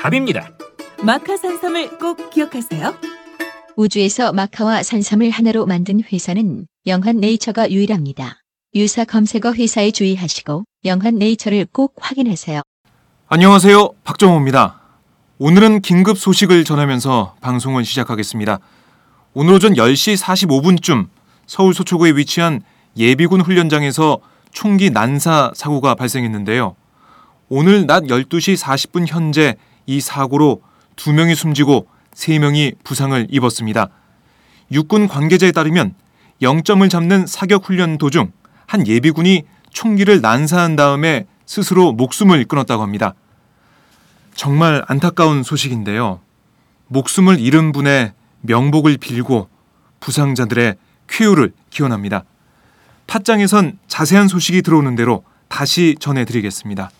답입니다. 마카 산삼을 꼭 기억하세요. 우주에서 마카와 산삼을 하나로 만든 회사는 영한 네이처가 유일합니다. 유사 검색어 회사에 주의하시고 영한 네이처를 꼭 확인하세요. 안녕하세요 박정호입니다. 오늘은 긴급 소식을 전하면서 방송을 시작하겠습니다. 오늘 오전 10시 45분쯤 서울 서초구에 위치한 예비군 훈련장에서 총기 난사 사고가 발생했는데요. 오늘 낮 12시 40분 현재 이 사고로 2명이 숨지고 3명이 부상을 입었습니다. 육군 관계자에 따르면 0점을 잡는 사격 훈련 도중 한 예비군이 총기를 난사한 다음에 스스로 목숨을 끊었다고 합니다. 정말 안타까운 소식인데요. 목숨을 잃은 분의 명복을 빌고 부상자들의 쾌유를 기원합니다. 팟장에선 자세한 소식이 들어오는 대로 다시 전해드리겠습니다.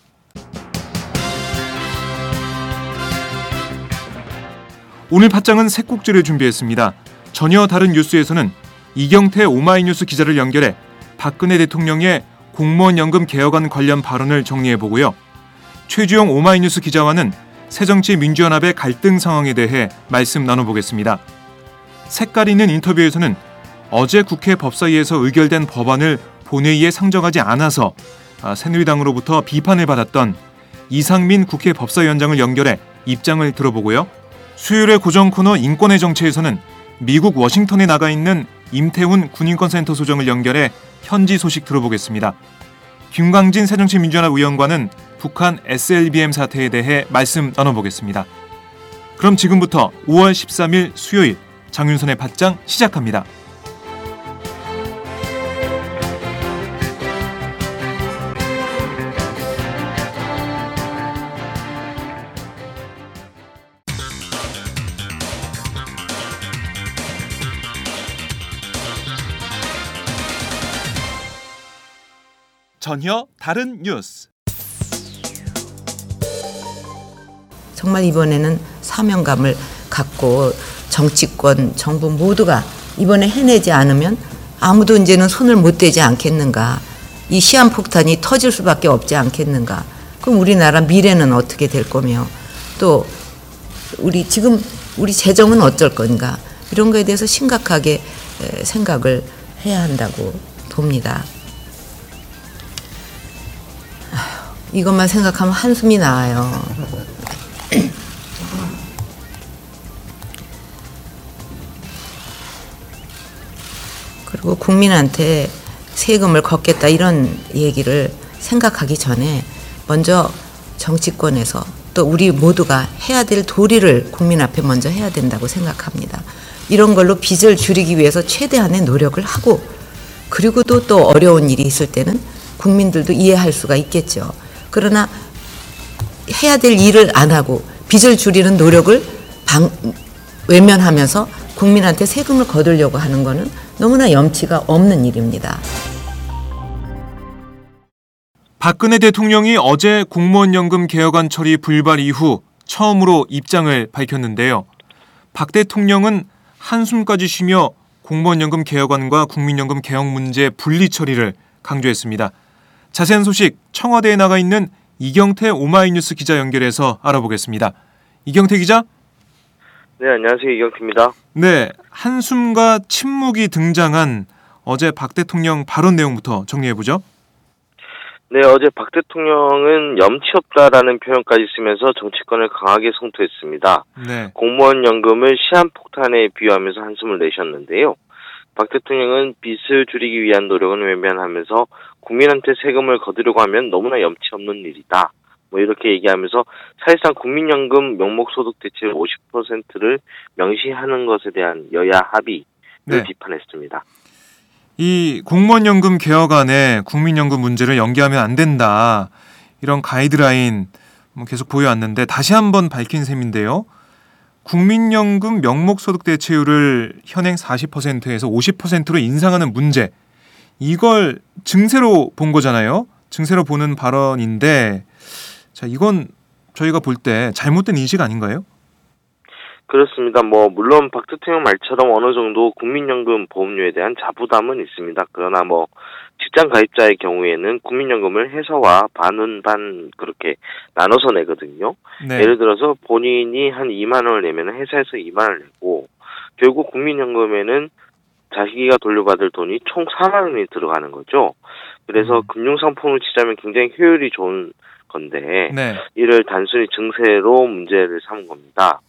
오늘 팟장은 새 꼭지를 준비했습니다. 전혀 다른 뉴스에서는 이경태 오마이뉴스 기자를 연결해 박근혜 대통령의 공무원 연금 개혁안 관련 발언을 정리해 보고요. 최주영 오마이뉴스 기자와는 새정치민주연합의 갈등 상황에 대해 말씀 나눠보겠습니다. 색깔 있는 인터뷰에서는 어제 국회 법사위에서 의결된 법안을 본회의에 상정하지 않아서 아, 새누리당으로부터 비판을 받았던 이상민 국회 법사위원장을 연결해 입장을 들어보고요. 수요일의 고정 코너 인권의 정치에서는 미국 워싱턴에 나가 있는 임태훈 군인권센터 소장을 연결해 현지 소식 들어보겠습니다. 김광진 새정치민주연합 의원과는 북한 SLBM 사태에 대해 말씀 나눠보겠습니다. 그럼 지금부터 5월 13일 수요일 장윤선의 팟장 시작합니다. 전혀 다른 뉴스. 정말 이번에는 사명감을 갖고 정치권, 정부 모두가 이번에 해내지 않으면 아무도 이제는 손을 못 대지 않겠는가. 이 시한폭탄이 터질 수밖에 없지 않겠는가. 그럼 우리나라 미래는 어떻게 될 거며 또 우리 지금 우리 재정은 어쩔 건가. 이런 거에 대해서 심각하게 생각을 해야 한다고 봅니다. 이것만 생각하면 한숨이 나와요. 그리고 국민한테 세금을 걷겠다 이런 얘기를 생각하기 전에 먼저 정치권에서 또 우리 모두가 해야 될 도리를 국민 앞에 먼저 해야 된다고 생각합니다. 이런 걸로 빚을 줄이기 위해서 최대한의 노력을 하고 그리고 또 또 어려운 일이 있을 때는 국민들도 이해할 수가 있겠죠. 그러나 해야 될 일을 안 하고 빚을 줄이는 노력을 방, 외면하면서 국민한테 세금을 거두려고 하는 것은 너무나 염치가 없는 일입니다. 박근혜 대통령이 어제 공무원 연금 개혁안 처리 불발 이후 처음으로 입장을 밝혔는데요. 박 대통령은 한숨까지 쉬며 공무원연금 개혁안과 국민연금 개혁 문제 분리 처리를 강조했습니다. 자세한 소식 청와대에 나가 있는 이경태 오마이뉴스 기자 연결해서 알아보겠습니다. 이경태 기자? 네, 안녕하세요. 이경태입니다. 네, 한숨과 침묵이 등장한 어제 박 대통령 발언 내용부터 정리해 보죠. 네, 어제 박 대통령은 염치 없다라는 표현까지 쓰면서 정치권을 강하게 성토했습니다. 네. 공무원 연금을 시한폭탄에 비유하면서 한숨을 내셨는데요. 박 대통령은 빚을 줄이기 위한 노력은 외면하면서 국민한테 세금을 거두려고 하면 너무나 염치 없는 일이다. 뭐 이렇게 얘기하면서 사실상 국민연금 명목소득 대체율 50%를 명시하는 것에 대한 여야 합의를 네. 비판했습니다. 이 공무원연금 개혁안에 국민연금 문제를 연기하면 안 된다. 이런 가이드라인 뭐 계속 보여왔는데 다시 한번 밝힌 셈인데요. 국민연금 명목소득 대체율을 현행 40%에서 50%로 인상하는 문제. 이걸 증세로 본 거잖아요. 증세로 보는 발언인데 자, 이건 저희가 볼 때 잘못된 인식 아닌가요? 그렇습니다. 뭐 물론 박 대통령 말처럼 어느 정도 국민연금 보험료에 대한 자부담은 있습니다. 그러나 뭐 직장 가입자의 경우에는 국민연금을 회사와 반은 반 그렇게 나눠서 내거든요. 네. 예를 들어서 본인이 한 2만 원을 내면 회사에서 2만 원을 내고 결국 국민연금에는 자기가 돌려받을 돈이 총 4만 원이 들어가는 거죠. 그래서 음. 금융상품을 치자면 굉장히 효율이 좋은 건데 네. 이를 단순히 증세로 문제를 삼은 겁니다.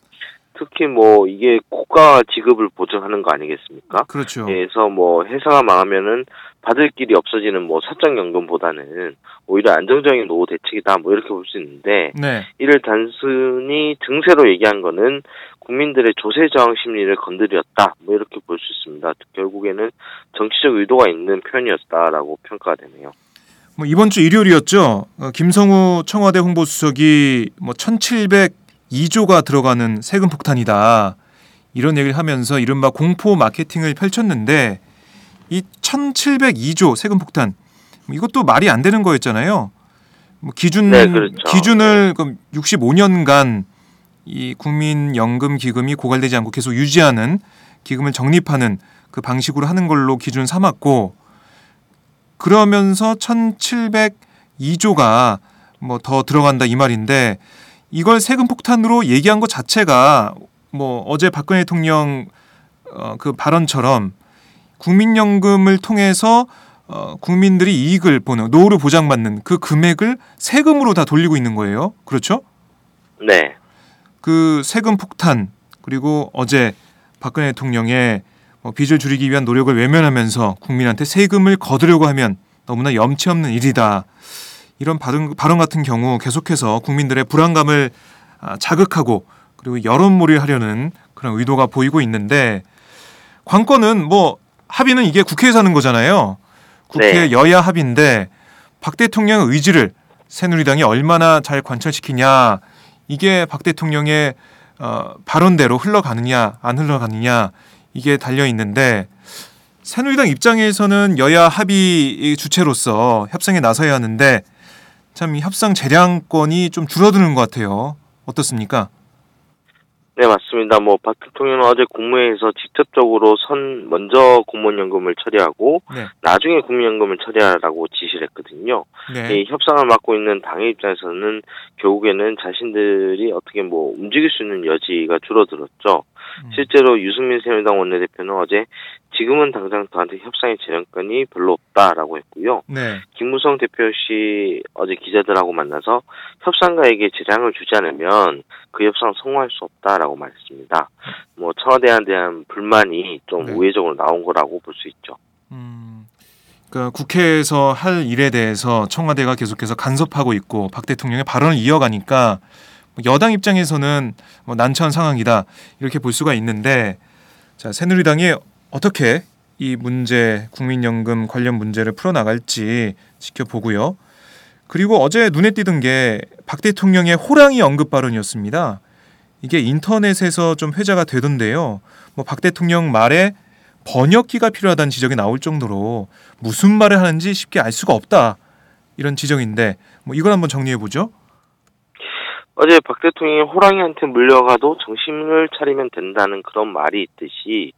특히 뭐 이게 국가 지급을 보증하는 거 아니겠습니까? 그렇죠. 그래서 뭐 회사가 망하면은 받을 길이 없어지는 뭐 사적연금보다는 오히려 안정적인 노후 대책이다 뭐 이렇게 볼 수 있는데 네. 이를 단순히 증세로 얘기한 거는 국민들의 조세 저항 심리를 건드렸다 뭐 이렇게 볼 수 있습니다. 결국에는 정치적 의도가 있는 표현이었다라고 평가가 되네요. 뭐 이번 주 일요일이었죠. 어, 김성우 청와대 홍보수석이 뭐 1,702조가 들어가는 세금 폭탄이다. 이런 얘기를 하면서 이른바 공포 마케팅을 펼쳤는데 이 1,702조 세금 폭탄 뭐 이것도 말이 안 되는 거였잖아요. 뭐 기준 네, 그렇죠. 기준을 그럼 65년간 이 국민연금 기금이 고갈되지 않고 계속 유지하는 기금을 적립하는 그 방식으로 하는 걸로 기준 삼았고 그러면서 1,702조가 뭐 더 들어간다 이 말인데 이걸 세금 폭탄으로 얘기한 것 자체가 뭐 어제 박근혜 대통령 어, 그 발언처럼 국민연금을 통해서 어, 국민들이 이익을 보는 노후를 보장받는 그 금액을 세금으로 다 돌리고 있는 거예요. 그렇죠? 네. 그 세금 폭탄 그리고 어제 박근혜 대통령의 뭐 빚을 줄이기 위한 노력을 외면하면서 국민한테 세금을 거두려고 하면 너무나 염치 없는 일이다. 이런 발언, 발언 같은 경우 계속해서 국민들의 불안감을 아, 자극하고 그리고 여론몰이를 하려는 그런 의도가 보이고 있는데 관건은 뭐 합의는 이게 국회에서 하는 거잖아요. 국회 네. 여야 합의인데 박 대통령의 의지를 새누리당이 얼마나 잘 관철시키냐 이게 박 대통령의 어, 발언대로 흘러가느냐 안 흘러가느냐 이게 달려 있는데 새누리당 입장에서는 여야 합의 주체로서 협상에 나서야 하는데 참 이 협상 재량권이 좀 줄어드는 것 같아요. 어떻습니까? 네, 맞습니다. 뭐, 박 대통령은 어제 국무회에서 직접적으로 선, 먼저 공무원연금을 처리하고, 네. 나중에 국민연금을 처리하라고 지시를 했거든요. 네. 이 협상을 맡고 있는 당의 입장에서는 결국에는 자신들이 어떻게 뭐 움직일 수 있는 여지가 줄어들었죠. 음. 실제로 유승민 새누리당 원내대표는 어제 지금은 당장 저한테 협상의 재량권이 별로 없다라고 했고요. 네. 김무성 대표 역시 어제 기자들하고 만나서 협상가에게 재량을 주지 않으면 그 협상 성공할 수 없다라고 말했습니다. 뭐 청와대에 대한 불만이 좀 네. 우회적으로 나온 거라고 볼 수 있죠. 음, 그러니까 국회에서 할 일에 대해서 청와대가 계속해서 간섭하고 있고 박 대통령의 발언을 이어가니까 뭐 여당 입장에서는 뭐 난처한 상황이다 이렇게 볼 수가 있는데 자 새누리당이 어떻게 이 문제 국민연금 관련 문제를 풀어나갈지 지켜보고요. 그리고 어제 눈에 띄던 게 박 대통령의 호랑이 언급 발언이었습니다. 이게 인터넷에서 좀 회자가 되던데요. 뭐 박 대통령 말에 번역기가 필요하다는 지적이 나올 정도로 무슨 말을 하는지 쉽게 알 수가 없다 이런 지적인데 뭐 이걸 한번 정리해 보죠. 어제 박 대통령이 호랑이한테 물려가도 정신을 차리면 된다는 그런 말이 있듯이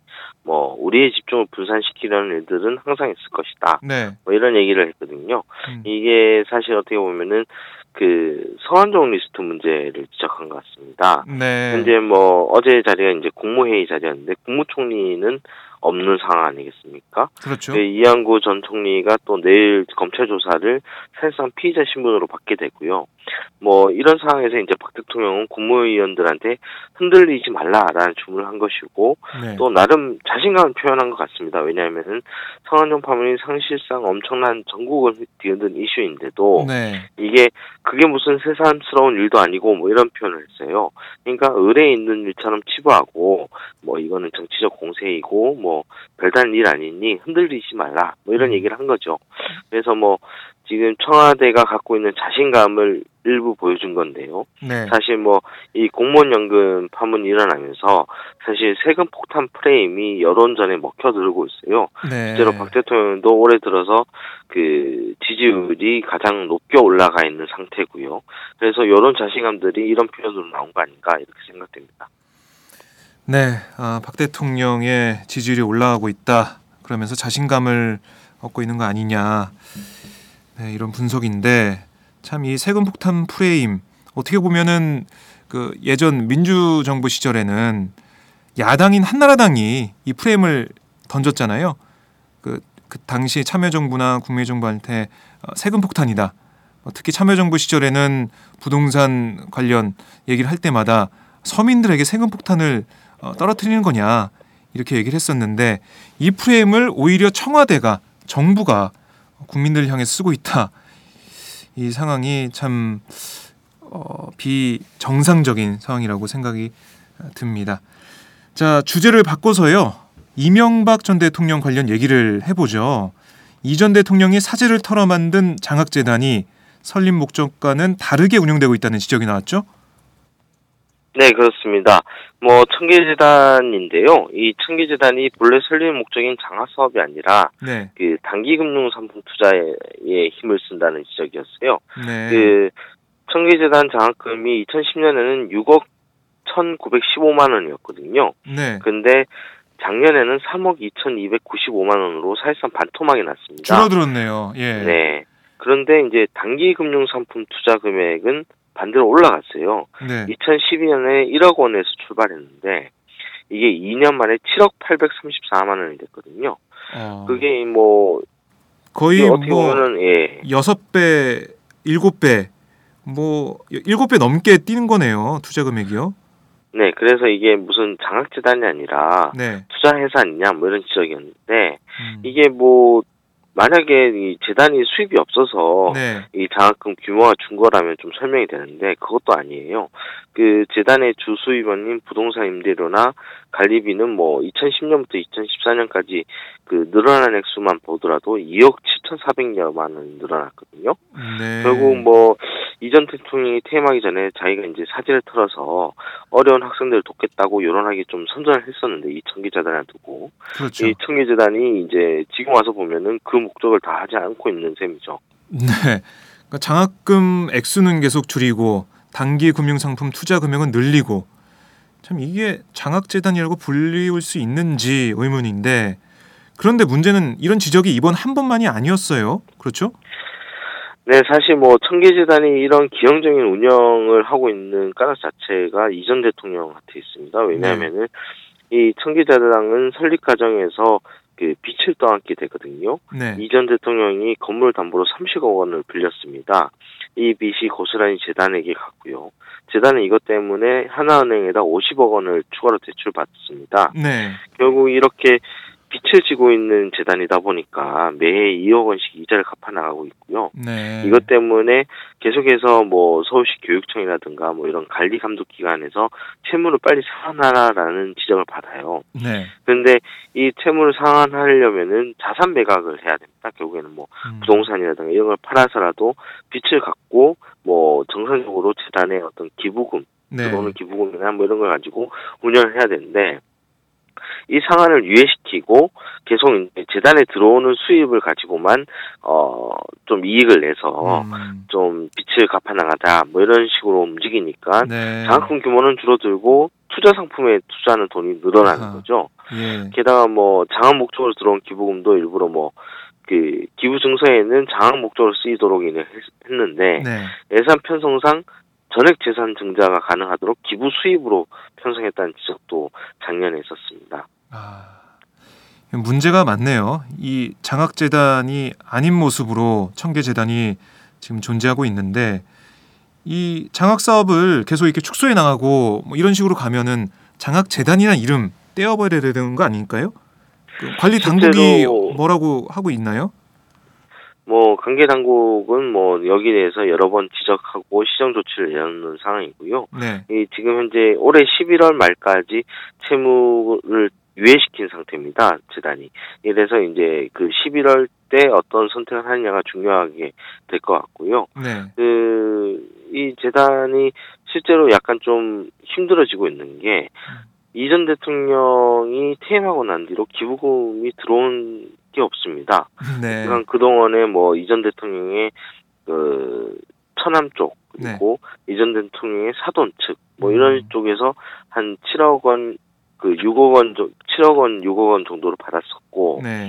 뭐 우리의 집중을 분산시키려는 일들은 항상 있을 것이다. 네. 뭐 이런 얘기를 했거든요. 음. 이게 사실 어떻게 보면은 그 성한종 리스트 문제를 지적한 것 같습니다. 네. 현재 뭐 어제 자리가 이제 국무회의 자리였는데 국무총리는 없는 상황 아니겠습니까? 그렇죠. 네, 이한구 전 총리가 또 내일 검찰 조사를 사실상 피의자 신분으로 받게 되고요. 뭐 이런 상황에서 이제 박 대통령은 국무위원들한테 흔들리지 말라라는 주문을 한 것이고 네. 또 나름 자신감을 표현한 것 같습니다. 왜냐하면은 성한종 파문이 사실상 엄청난 전국을 뒤흔든 이슈인데도 네. 이게 그게 무슨 새삼스러운 일도 아니고 뭐 이런 표현을 했어요. 그러니까 의뢰에 있는 일처럼 치부하고 뭐 이거는 정치적 공세이고 뭐 별다른 일 아니니 흔들리지 말라 뭐 이런 얘기를 한 거죠. 그래서 뭐 지금 청와대가 갖고 있는 자신감을 일부 보여준 건데요. 네. 사실 뭐 이 공무원 연금 파문이 일어나면서 사실 세금 폭탄 프레임이 여론전에 먹혀들고 있어요. 네. 실제로 박 대통령도 올해 들어서 그 지지율이 가장 높게 올라가 있는 상태고요. 그래서 여론 자신감들이 이런 표현으로 나온 거 아닌가 이렇게 생각됩니다. 네. 아, 박 대통령의 지지율이 올라가고 있다. 그러면서 자신감을 얻고 있는 거 아니냐. 네, 이런 분석인데 참 이 세금 폭탄 프레임 어떻게 보면은 그 예전 민주 정부 시절에는 야당인 한나라당이 이 프레임을 던졌잖아요. 그, 그 당시 참여정부나 국민정부한테 어, 세금 폭탄이다. 어, 특히 참여정부 시절에는 부동산 관련 얘기를 할 때마다 서민들에게 세금 폭탄을 어, 떨어뜨리는 거냐 이렇게 얘기를 했었는데 이 프레임을 오히려 청와대가 정부가 국민들을 향해 쓰고 있다. 이 상황이 참 어, 비정상적인 상황이라고 생각이 어, 듭니다. 자 주제를 바꿔서요 이명박 전 대통령 관련 얘기를 해보죠. 이 전 대통령이 사제를 털어 만든 장학재단이 설립 목적과는 다르게 운영되고 있다는 지적이 나왔죠. 네, 그렇습니다. 뭐 청계재단인데요. 이 청계재단이 본래 설립 목적인 장학 사업이 아니라 네, 그 단기 금융 상품 투자에 힘을 쓴다는 지적이었어요. 네, 그 청계재단 장학금이 2010년에는 6억 1,915만 원이었거든요. 네. 근데 작년에는 3억 2,295만 원으로 사실상 반토막이 났습니다. 줄어들었네요. 예. 네. 그런데 이제 단기 금융 상품 투자 금액은 반대로 올라갔어요. 네. 2012년에 1억 원에서 출발했는데 이게 2년 만에 7억 834만 원이 됐거든요. 어, 그게 뭐 거의 어떻게 뭐 보면은 예. 여섯 배, 일곱 배, 뭐 일곱 배 넘게 뛰는 거네요. 투자 금액이요. 네, 그래서 이게 무슨 장학재단이 아니라 네. 투자 회사 아니냐 뭐 이런 지적이었는데 음. 이게 뭐 만약에 이 재단이 수입이 없어서 네. 이 장학금 규모가 준 거라면 좀 설명이 되는데 그것도 아니에요. 그 재단의 주 수입원인 부동산 임대료나 관리비는 뭐 2010년부터 2014년까지 그 늘어난 액수만 보더라도 2억 7,400여만 원 늘어났거든요. 네. 결국 뭐 이전 대통령이 퇴임하기 전에 자기가 이제 사지를 털어서 어려운 학생들을 돕겠다고 요런하게 좀 선전을 했었는데 이 청계재단을 두고 그렇죠. 이 청계재단이 이제 지금 와서 보면은 그 목적을 다 하지 않고 있는 셈이죠. 네. 그러니까 장학금 액수는 계속 줄이고 단기 금융 상품 투자 금액은 늘리고 참 이게 장학재단이라고 불리울 수 있는지 의문인데 그런데 문제는 이런 지적이 이번 한 번만이 아니었어요. 그렇죠? 네, 사실 뭐 청계재단이 이런 기형적인 운영을 하고 있는 까닭 자체가 이전 대통령한테 있습니다. 왜냐하면은 이 청계재단은 설립 과정에서 그 빛을 떠안게 되거든요. 네. 이전 대통령이 건물 담보로 30억 원을 빌렸습니다. 이 빚이 고스란히 재단에게 갔고요. 재단은 이것 때문에 하나은행에다 50억 원을 추가로 대출받습니다. 네. 결국 이렇게 빛을 지고 있는 재단이다 보니까 매해 2억 원씩 이자를 갚아 나가고 있고요. 네. 이것 때문에 계속해서 뭐 서울시 교육청이라든가 뭐 이런 관리 감독 기관에서 채무를 빨리 상환하라라는 지적을 받아요. 네. 그런데 이 채무를 상환하려면은 자산 매각을 해야 됩니다. 결국에는 뭐 음. 부동산이라든가 이런 걸 팔아서라도 빚을 갚고 뭐 정상적으로 재단의 어떤 기부금 네. 들어오는 기부금이나 뭐 이런 걸 가지고 운영을 해야 되는데 이 상한을 유예시키고 계속 이제 재단에 들어오는 수입을 가지고만 어 좀 이익을 내서 음. 좀 빚을 갚아 나가자 뭐 이런 식으로 움직이니까 네. 장학금 규모는 줄어들고 투자 상품에 투자하는 돈이 늘어나는 아하. 거죠. 예. 게다가 뭐 장학 목적으로 들어온 기부금도 일부러 뭐그 기부 증서에는 장학 목적으로 쓰이도록 했는데 네. 예산 편성상 전액 재산 증자가 가능하도록 기부 수입으로 편성했다는 지적도 작년에 있었습니다. 아, 문제가 많네요. 이 장학재단이 아닌 모습으로 청계재단이 지금 존재하고 있는데 이 장학 사업을 계속 이렇게 축소해 나가고 뭐 이런 식으로 가면은 장학 재단이라는 이름 떼어버려야 되는 거 아닐까요? 그 관리 당국이 뭐라고 하고 있나요? 뭐 관계 당국은 뭐 여기에 대해서 여러 번 지적하고 시정 조치를 내놓는 상황이고요. 네. 이 지금 현재 올해 11월 말까지 채무를 유예시킨 상태입니다. 재단이. 이래서 이제 그 11월 때 어떤 선택을 하느냐가 중요하게 될 것 같고요. 네. 그, 이 재단이 실제로 약간 좀 힘들어지고 있는 게, 이전 대통령이 퇴임하고 난 뒤로 기부금이 들어온 게 없습니다. 네. 그러니까 그동안에 뭐 이전 대통령의 그 천암 쪽 그리고 이전 대통령의 사돈 측 뭐 이런 음. 쪽에서 한 7억 원 그 6억 원, 정- 7억 원, 6억 원 정도를 받았었고, 네.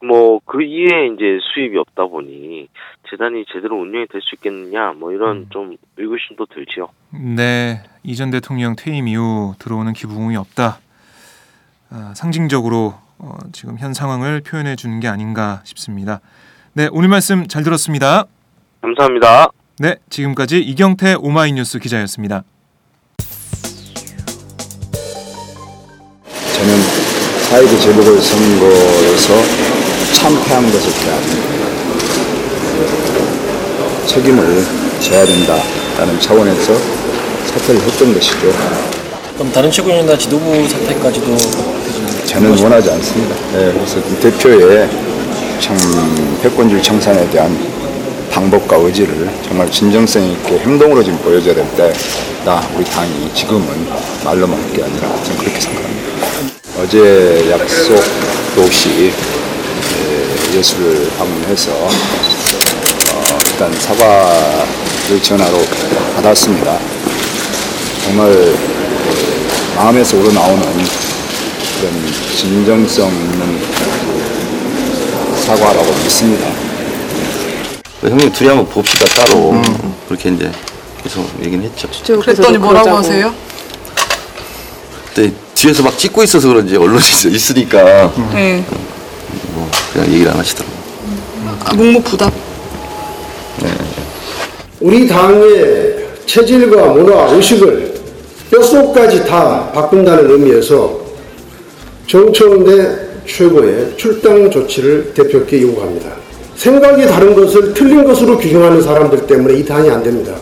뭐, 그 이외에 이제 수입이 없다 보니, 재단이 제대로 운영이 될 수 있겠느냐, 뭐 이런 음. 좀 의구심도 들지요. 네, 이전 대통령 퇴임 이후 들어오는 기부금이 없다. 아, 상징적으로 어, 지금 현 상황을 표현해 주는 게 아닌가 싶습니다. 네, 오늘 말씀 잘 들었습니다. 감사합니다. 네, 지금까지 이경태 오마이뉴스 기자였습니다. 저는 4.29 재보궐 선거에서 참패한 것에 대한 책임을 져야 된다라는 차원에서 사퇴를 했던 것이죠. 그럼 다른 최고위원이나 지도부 사퇴까지도 저는 원하지 않습니다. 네, 그래서 이 대표의 참 패권주의 청산에 대한 방법과 의지를 정말 진정성 있게 행동으로 지금 보여줘야 될 때다 우리 당이 지금은 말로만 할 게 아니라 저는 그렇게 생각합니다. 어제 약속도 없이 예, 예수를 방문해서 어, 일단 사과를 전화로 받았습니다. 정말 예, 마음에서 우러나오는 그런 진정성 있는 그 사과라고 믿습니다. 형님 둘이 한번 봅시다 따로 그렇게 이제 계속 얘기는 했죠. 그랬더니 뭐라고 하세요? 그때 뒤에서 막 찍고 있어서 그런지 언론이 있- 있으니까 네. 뭐 그냥 얘기를 안 하시더라고. 아, 묵묵부답. 우리 당의 체질과 문화, 의식을 뼛속까지 다 바꾼다는 의미에서 정청래 최고의 출당 조치를 대표께 요구합니다. 생각이 다른 것을 틀린 것으로 규정하는 사람들 때문에 이 당이 안 됩니다.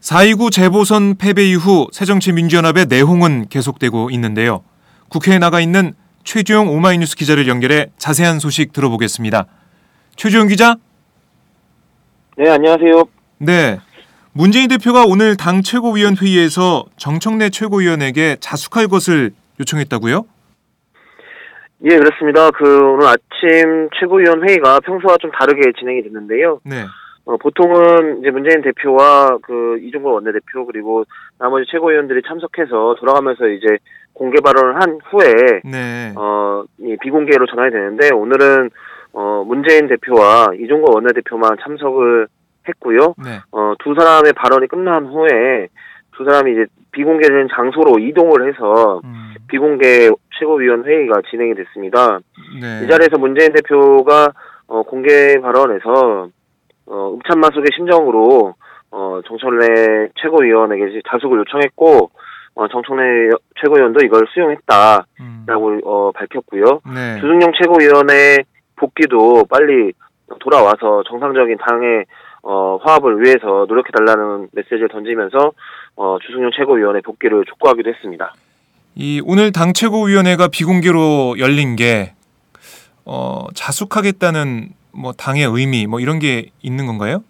4.29 재보선 패배 이후 새정치민주연합의 내홍은 계속되고 있는데요. 국회에 나가 있는 최주영 오마이뉴스 기자를 연결해 자세한 소식 들어보겠습니다. 최주영 기자? 네, 안녕하세요. 네. 문재인 대표가 오늘 당 최고위원 회의에서 정청래 최고위원에게 자숙할 것을 요청했다고요? 예, 그렇습니다. 그 오늘 아침 최고위원 회의가 평소와 좀 다르게 진행이 됐는데요. 네. 어, 보통은 이제 문재인 대표와 그 이종걸 원내대표 그리고 나머지 최고위원들이 참석해서 돌아가면서 이제 공개 발언을 한 후에 네. 어, 이 비공개로 전환이 되는데 오늘은 어, 문재인 대표와 이종걸 원내대표만 참석을 했고요. 네. 어, 두 사람의 발언이 끝난 후에 두 사람이 이제 비공개된 장소로 이동을 해서 음. 비공개 최고위원 회의가 진행이 됐습니다. 네. 이 자리에서 문재인 대표가 어, 공개 발언에서 어, 음찬만 속의 심정으로 어, 정청래 최고위원에게 자숙을 요청했고 어, 정청래 최고위원도 이걸 수용했다라고 어, 밝혔고요. 네. 주승용 최고위원의 복귀도 빨리 돌아와서 정상적인 당의 어, 화합을 위해서 노력해달라는 메시지를 던지면서 어, 주승용 최고위원의 복귀를 촉구하기도 했습니다. 이 오늘 당 최고위원회가 비공개로 열린 게 어, 자숙하겠다는 뭐 당의 의미 뭐 이런 게 있는 건가요?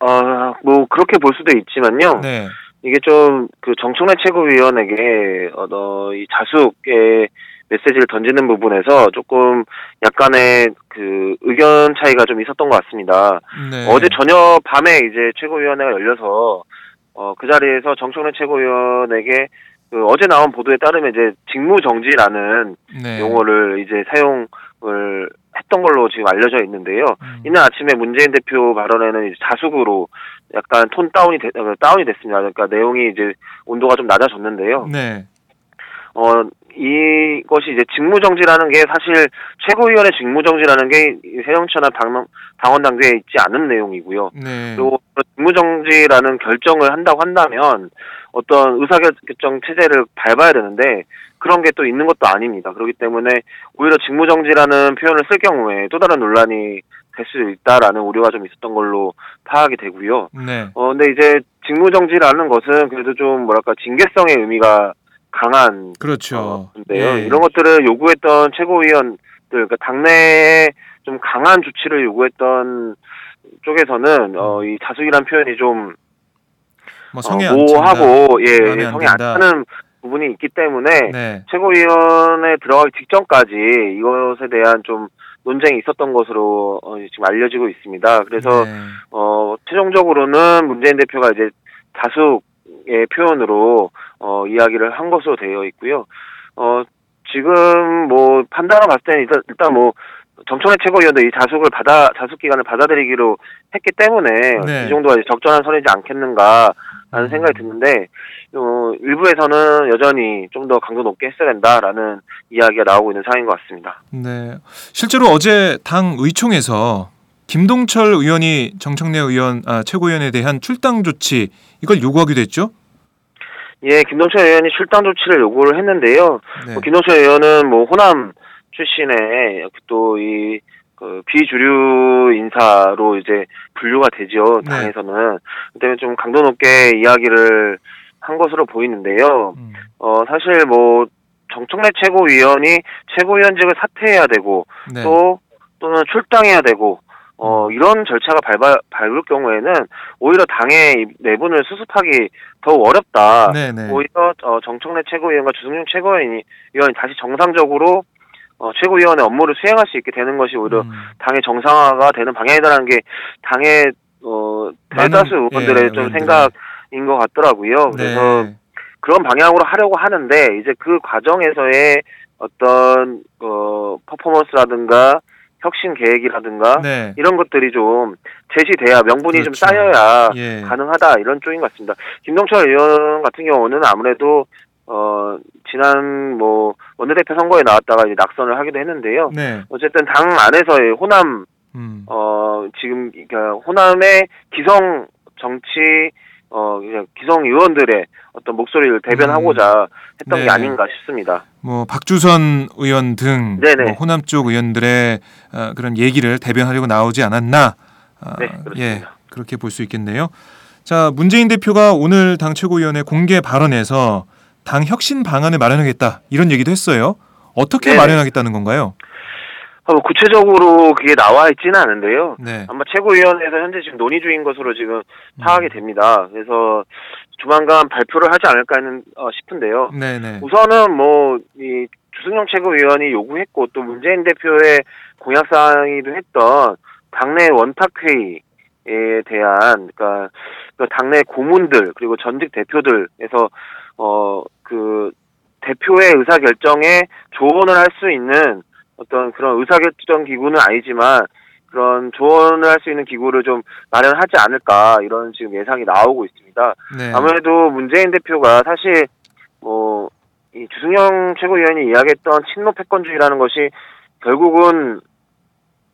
아, 뭐 그렇게 볼 수도 있지만요. 네. 이게 좀 그 정청래 최고위원에게 어, 이 자숙의 메시지를 던지는 부분에서 조금 약간의 그 의견 차이가 좀 있었던 것 같습니다. 네. 어제 저녁 밤에 이제 최고위원회가 열려서 어, 그 자리에서 정청래 최고위원에게 그 어제 나온 보도에 따르면 이제 직무 정지라는 네. 용어를 이제 사용을 했던 걸로 지금 알려져 있는데요. 음. 이날 아침에 문재인 대표 발언에는 이제 자숙으로 약간 톤 다운이 되, 어, 다운이 됐습니다. 그러니까 내용이 이제 온도가 좀 낮아졌는데요. 네. 어, 이것이 이제 직무정지라는 게 사실 최고위원회 직무정지라는 게 새정치나 당, 당원당규에 있지 않은 내용이고요. 네. 그리고 직무정지라는 결정을 한다고 한다면 어떤 의사결정 체제를 밟아야 되는데 그런 게 또 있는 것도 아닙니다. 그렇기 때문에 오히려 직무정지라는 표현을 쓸 경우에 또 다른 논란이 될 수 있다라는 우려가 좀 있었던 걸로 파악이 되고요. 네. 어, 근데 이제 직무정지라는 것은 그래도 좀 뭐랄까 징계성의 의미가 강한 그렇죠. 건데요. 예. 이런 것들을 요구했던 최고위원들, 그러니까 당내에 좀 강한 조치를 요구했던 쪽에서는 어, 이 자숙이란 표현이 좀뭐 어, 성에 모호하고. 예, 안 성에 안. 차는 부분이 있기 때문에 네. 최고위원회 들어가기 직전까지 이것에 대한 좀 논쟁이 있었던 것으로 어, 지금 알려지고 있습니다. 그래서 네. 어, 최종적으로는 문재인 대표가 이제 자숙의 표현으로 어, 이야기를 한 것으로 되어 있고요. 어, 지금 뭐 판단을 봤을 때는 일단, 일단 뭐 정청래 최고위원도 이 자숙을 받아 자숙 기간을 받아들이기로 했기 때문에 네. 음. 이 정도가 적절한 선이지 않겠는가 라는 생각이 드는데 어, 일부에서는 여전히 좀 더 강도 높게 했어야 된다라는 이야기가 나오고 있는 상황인 것 같습니다. 네. 실제로 어제 당 의총에서 김동철 의원이 정청래 의원 아, 최고위원에 대한 출당 조치 이걸 요구하기도 했죠. 예, 김동철 의원이 출당 조치를 요구를 했는데요. 네. 뭐 김동철 의원은 뭐 호남 출신의 또이 그 비주류 인사로 이제 분류가 되죠 네. 당에서는 그 때문에 좀 강도 높게 이야기를 한 것으로 보이는데요. 음. 어 사실 뭐 정청래 최고위원이 최고위원직을 사퇴해야 되고 네. 또 또는 출당해야 되고 어 이런 절차가 밟아 밟을 경우에는 오히려 당의 이 내분을 수습하기 더욱 어렵다. 네네. 오히려 어, 정청래 최고위원과 주승용 최고위원이 위원이 다시 정상적으로 어, 최고위원의 업무를 수행할 수 있게 되는 것이 오히려 음. 당의 정상화가 되는 방향이라는 게 당의 어, 대다수 많은, 의원들의 예, 좀 의원들의. 생각인 것 같더라고요. 그래서 네. 그런 방향으로 하려고 하는데 이제 그 과정에서의 어떤 어 퍼포먼스라든가 혁신 계획이라든가 네. 이런 것들이 좀 제시돼야 명분이 좀 그렇죠. 쌓여야 예. 가능하다 이런 쪽인 것 같습니다. 김동철 의원 같은 경우는 아무래도 어 지난 뭐 원내대표 선거에 나왔다가 이제 낙선을 하기도 했는데요. 네. 어쨌든 당 안에서의 호남 음. 어 지금 그러니까 호남의 기성 정치 어 그냥 기성 의원들의 어떤 목소리를 대변하고자 했던 네. 게 아닌가 싶습니다. 뭐 박주선 의원 등 네네. 뭐 호남 쪽 의원들의 어, 그런 얘기를 대변하려고 나오지 않았나? 아, 네, 그렇습니다. 예, 그렇게 볼 수 있겠네요. 자, 문재인 대표가 오늘 당 최고위원회 공개 발언에서 당 혁신 방안을 마련하겠다 이런 얘기도 했어요. 어떻게 네네. 마련하겠다는 건가요? 어, 구체적으로 그게 나와 있지는 않은데요. 네. 아마 최고위원회에서 현재 지금 논의 중인 것으로 지금 파악이 됩니다. 그래서 조만간 발표를 하지 않을까 하는 어, 싶은데요. 네, 네. 우선은 뭐 이 주승용 최고위원이 요구했고 또 문재인 대표의 공약 사항이기도 했던 당내 원탁 회의 에 대한 그러니까 그 당내 고문들 그리고 전직 대표들에서 어 그 대표의 의사 결정에 조언을 할 수 있는 어떤 그런 의사 결정 기구는 아니지만 그런 조언을 할 수 있는 기구를 좀 마련하지 않을까 이런 지금 예상이 나오고 있습니다. 네. 아무래도 문재인 대표가 사실 뭐 이 주승영 최고위원이 이야기했던 친노 패권주의라는 것이 결국은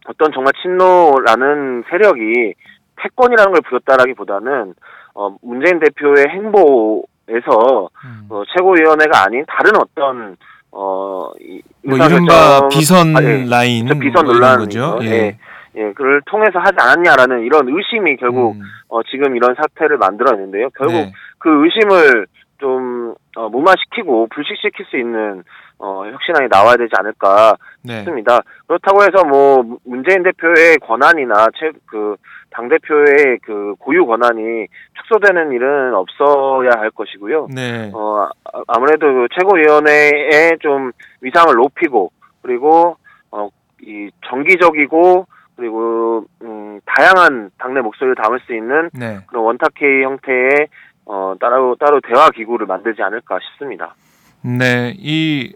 어떤 정말 친노라는 세력이 패권이라는 걸 부렸다라기보다는 어 문재인 대표의 행보에서 음. 어, 최고위원회가 아닌 다른 어떤 어이 뭐 이른바 비선 라인 그 비선 뭐 이런 논란이죠. 예. 예. 예, 그를 통해서 하지 않았냐라는 이런 의심이 결국 음. 어, 지금 이런 사태를 만들어냈는데요. 결국 네. 그 의심을 좀 어, 무마시키고 불식시킬 수 있는 어, 혁신안이 나와야 되지 않을까 네. 싶습니다. 그렇다고 해서 뭐 문재인 대표의 권한이나 최, 그 당 대표의 그 고유 권한이 축소되는 일은 없어야 할 것이고요. 네. 어, 아- 아무래도 그 최고위원회의 좀 위상을 높이고 그리고 어, 이 정기적이고 그리고 음, 다양한 당내 목소리를 담을 수 있는 네. 그런 원탁회의 형태의 어, 따로 따로 대화 기구를 만들지 않을까 싶습니다. 네, 이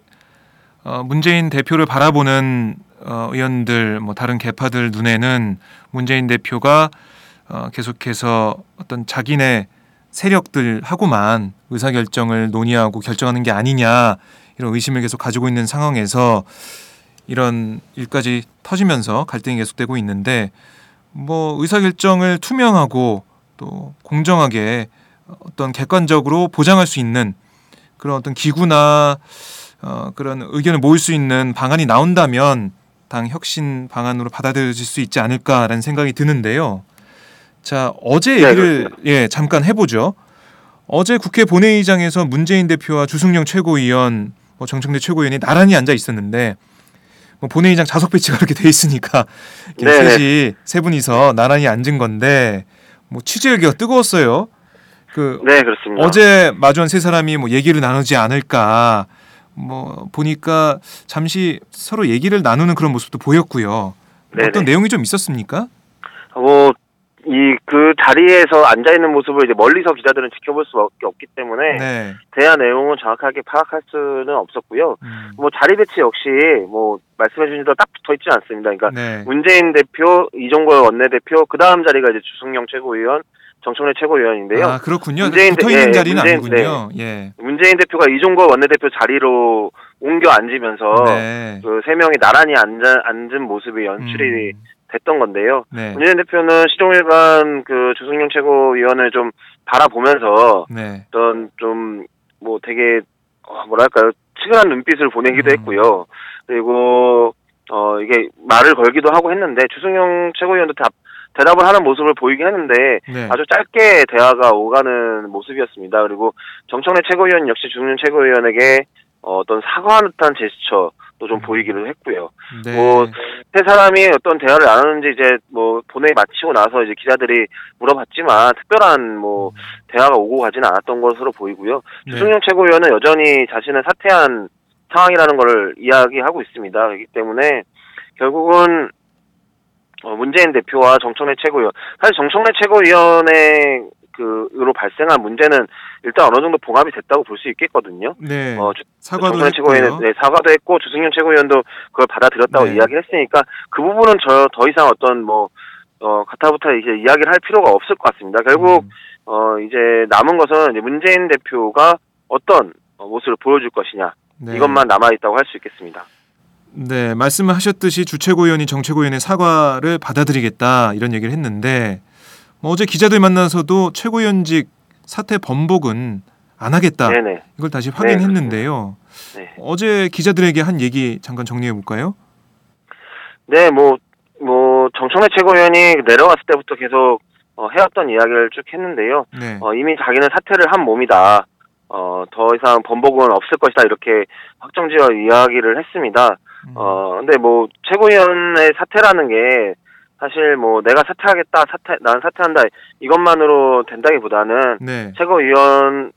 어, 문재인 대표를 바라보는 어, 의원들, 뭐 다른 개파들 눈에는 문재인 대표가 어, 계속해서 어떤 자기네 세력들하고만 의사 결정을 논의하고 결정하는 게 아니냐 이런 의심을 계속 가지고 있는 상황에서 이런 일까지 터지면서 갈등이 계속되고 있는데 뭐 의사 결정을 투명하고 또 공정하게 어떤 객관적으로 보장할 수 있는 그런 어떤 기구나 어, 그런 의견을 모을 수 있는 방안이 나온다면 당 혁신 방안으로 받아들여질 수 있지 않을까라는 생각이 드는데요. 자 어제 네, 얘기를 예 잠깐 해보죠. 어제 국회 본회의장에서 문재인 대표와 주승용 최고위원, 뭐 정청래 최고위원이 나란히 앉아 있었는데 뭐 본회의장 좌석 배치가 그렇게 돼 있으니까 이렇게 네네. 셋이 세 분이서 나란히 앉은 건데 뭐 취재 열기가 뜨거웠어요. 그 네, 그렇습니다. 어제 마주한 세 사람이 뭐 얘기를 나누지 않을까 뭐 보니까 잠시 서로 얘기를 나누는 그런 모습도 보였고요. 네네. 어떤 내용이 좀 있었습니까? 뭐, 이, 그 자리에서 앉아 있는 모습을 이제 멀리서 기자들은 지켜볼 수밖에 없기 때문에, 네. 대화 내용은 정확하게 파악할 수는 없었고요. 음. 뭐, 자리 배치 역시, 뭐, 말씀해 주신 대로 딱 붙어 있지 않습니다. 그러니까, 네. 문재인 대표, 이종걸 원내대표, 그 다음 자리가 이제 주승용 최고위원, 정청래 최고위원인데요. 아 그렇군요. 문재인 붙어 대- 있는 예, 자리는 문재인- 아니군요. 예. 문재인 대표가 이종걸 원내대표 자리로 옮겨 앉으면서, 네. 그세 명이 나란히 앉아, 앉은 모습이 연출이 음. 됐던 건데요. 네. 문재인 대표는 시종일관 그 주승용 최고위원을 좀 바라보면서 네. 어떤 좀 뭐 되게 어, 뭐랄까요 치근한 눈빛을 보내기도 음. 했고요. 그리고 어 이게 말을 걸기도 하고 했는데 주승용 최고위원도 답 대답을 하는 모습을 보이긴 했는데 네. 아주 짧게 대화가 오가는 모습이었습니다. 그리고 정청래 최고위원 역시 주승용 최고위원에게 어, 어떤 사과하는 듯한 제스처도 좀 보이기도 했고요. 음. 네. 뭐세 사람이 어떤 대화를 나누는지 이제 뭐 본회의 마치고 나서 이제 기자들이 물어봤지만 특별한 뭐 대화가 오고 가지는 않았던 것으로 보이고요. 음. 네. 주승용 최고위원은 여전히 자신은 사퇴한 상황이라는 걸 이야기하고 있습니다. 그렇기 때문에 결국은 어, 문재인 대표와 정청래 최고위원 사실 정청래 최고위원의 그로 발생한 문제는 일단 어느 정도 봉합이 됐다고 볼 수 있겠거든요. 네. 어, 주- 사과도 했고요. 네, 사과도 했고 주승용 최고위원도 그걸 받아들였다고 네. 이야기를 했으니까 그 부분은 저 더 이상 어떤 뭐 어, 가타부타 이제 이야기를 할 필요가 없을 것 같습니다. 결국 음. 어, 이제 남은 것은 이제 문재인 대표가 어떤 어, 모습을 보여줄 것이냐 네. 이것만 남아 있다고 할 수 있겠습니다. 네, 말씀하셨듯이 주최고위원이 정최고위원의 사과를 받아들이겠다 이런 얘기를 했는데 뭐 어제 기자들 만나서도 최고위원직 사퇴 번복은 안 하겠다 네네. 이걸 다시 확인했는데요. 네. 어제 기자들에게 한 얘기 잠깐 정리해 볼까요? 네, 뭐, 뭐, 정청래 최고위원이 내려왔을 때부터 계속, 어, 해왔던 이야기를 쭉 했는데요. 네. 어, 이미 자기는 사퇴를 한 몸이다. 어, 더 이상 번복은 없을 것이다. 이렇게 확정지어 이야기를 했습니다. 음. 어, 근데 뭐, 최고위원의 사퇴라는 게, 사실 뭐, 내가 사퇴하겠다, 사퇴, 난 사퇴한다, 이것만으로 된다기보다는, 네. 최고위원,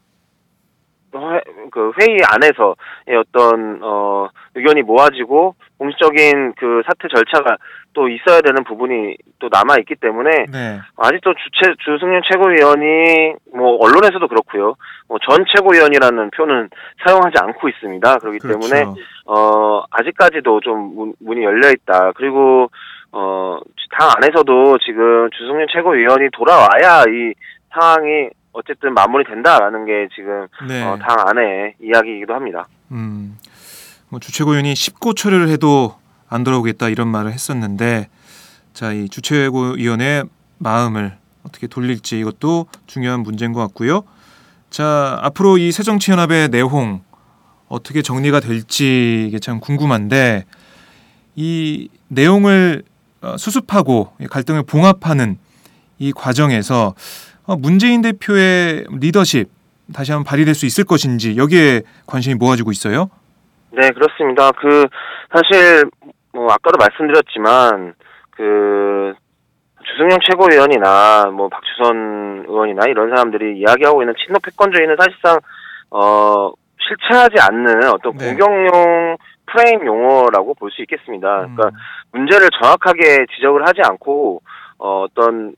회, 그 회의 안에서의 어떤 어 의견이 모아지고 공식적인 그 사퇴 절차가 또 있어야 되는 부분이 또 남아 있기 때문에 네. 아직도 주최 주승용 최고위원이 뭐 언론에서도 그렇고요. 뭐 전 최고위원이라는 표는 사용하지 않고 있습니다. 그렇기 그렇죠. 때문에 어 아직까지도 좀 문, 문이 열려 있다. 그리고 어 당 안에서도 지금 주승용 최고위원이 돌아와야 이 상황이 어쨌든 마무리된다라는 게 지금 네. 어, 당 안에 이야기이기도 합니다. 음. 뭐 주최고위원이 10고 처리를 해도 안 돌아오겠다 이런 말을 했었는데 자, 이 주최고위원의 마음을 어떻게 돌릴지 이것도 중요한 문제인 것 같고요. 자, 앞으로 이 새정치연합의 내홍 어떻게 정리가 될지 이게 참 궁금한데 이 내용을 어, 수습하고 이 갈등을 봉합하는 이 과정에서 어, 문재인 대표의 리더십 다시 한번 발휘될 수 있을 것인지 여기에 관심이 모아지고 있어요. 네, 그렇습니다. 그 사실 뭐 아까도 말씀드렸지만 그 주승용 최고위원이나 뭐 박주선 의원이나 이런 사람들이 이야기하고 있는 친노 패권주의는 사실상 어 실체하지 않는 어떤 네. 공격용 프레임 용어라고 볼 수 있겠습니다. 음. 그러니까 문제를 정확하게 지적을 하지 않고 어, 어떤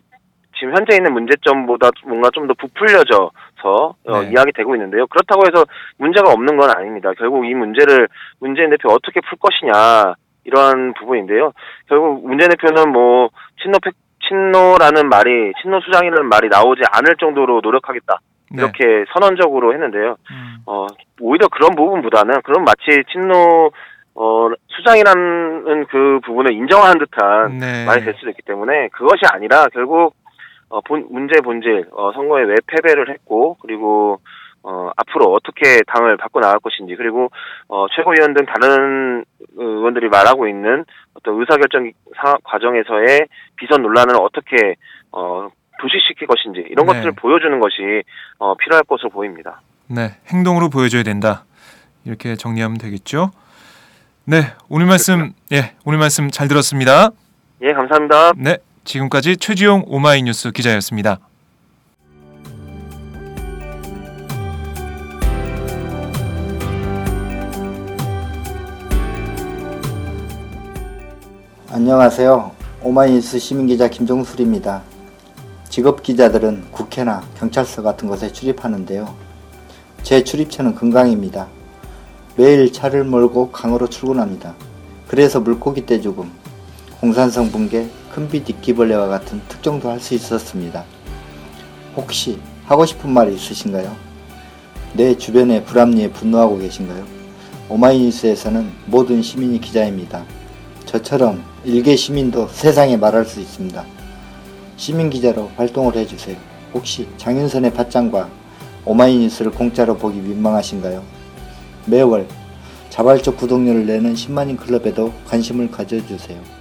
지금 현재 있는 문제점보다 뭔가 좀 더 부풀려져서 어, 네. 이야기되고 있는데요. 그렇다고 해서 문제가 없는 건 아닙니다. 결국 이 문제를 문재인 대표 어떻게 풀 것이냐 이런 부분인데요. 결국 문재인 대표는 뭐 친노 패- 친노라는 말이 친노 수장이라는 말이 나오지 않을 정도로 노력하겠다 네. 이렇게 선언적으로 했는데요. 어 오히려 그런 부분보다는 그런 마치 친노 어 수장이라는 그 부분을 인정한 듯한 네. 말이 될 수도 있기 때문에 그것이 아니라 결국 어, 본, 문제 본질, 어, 선거에 왜 패배를 했고, 그리고, 어, 앞으로 어떻게 당을 바꿔 나갈 것인지, 그리고, 어, 최고위원 등 다른 의원들이 말하고 있는 어떤 의사결정 사- 과정에서의 비선 논란을 어떻게, 어, 도식시킬 것인지, 이런 네. 것들을 보여주는 것이, 어, 필요할 것으로 보입니다. 네, 행동으로 보여줘야 된다. 이렇게 정리하면 되겠죠. 네, 오늘 말씀 예, 오늘 말씀 잘 들었습니다. 예, 감사합니다. 네, 지금까지 최지용 오마이뉴스 기자였습니다. 안녕하세요. 오마이뉴스 시민기자 김종술입니다. 직업 기자들은 국회나 경찰서 같은 곳에 출입하는데요. 제 출입처는 금강입니다. 매일 차를 몰고 강으로 출근합니다. 그래서 물고기 떼 죽음, 홍산성 붕괴, 큰빛 이끼벌레와 같은 특종도 할 수 있었습니다. 혹시 하고 싶은 말이 있으신가요? 내 주변의 불합리에 분노하고 계신가요? 오마이뉴스에서는 모든 시민이 기자입니다. 저처럼 일개 시민도 세상에 말할 수 있습니다. 시민 기자로 활동을 해주세요. 혹시 장윤선의 팟짱과 오마이뉴스를 공짜로 보기 민망하신가요? 매월 자발적 구독료를 내는 10만인 클럽에도 관심을 가져주세요.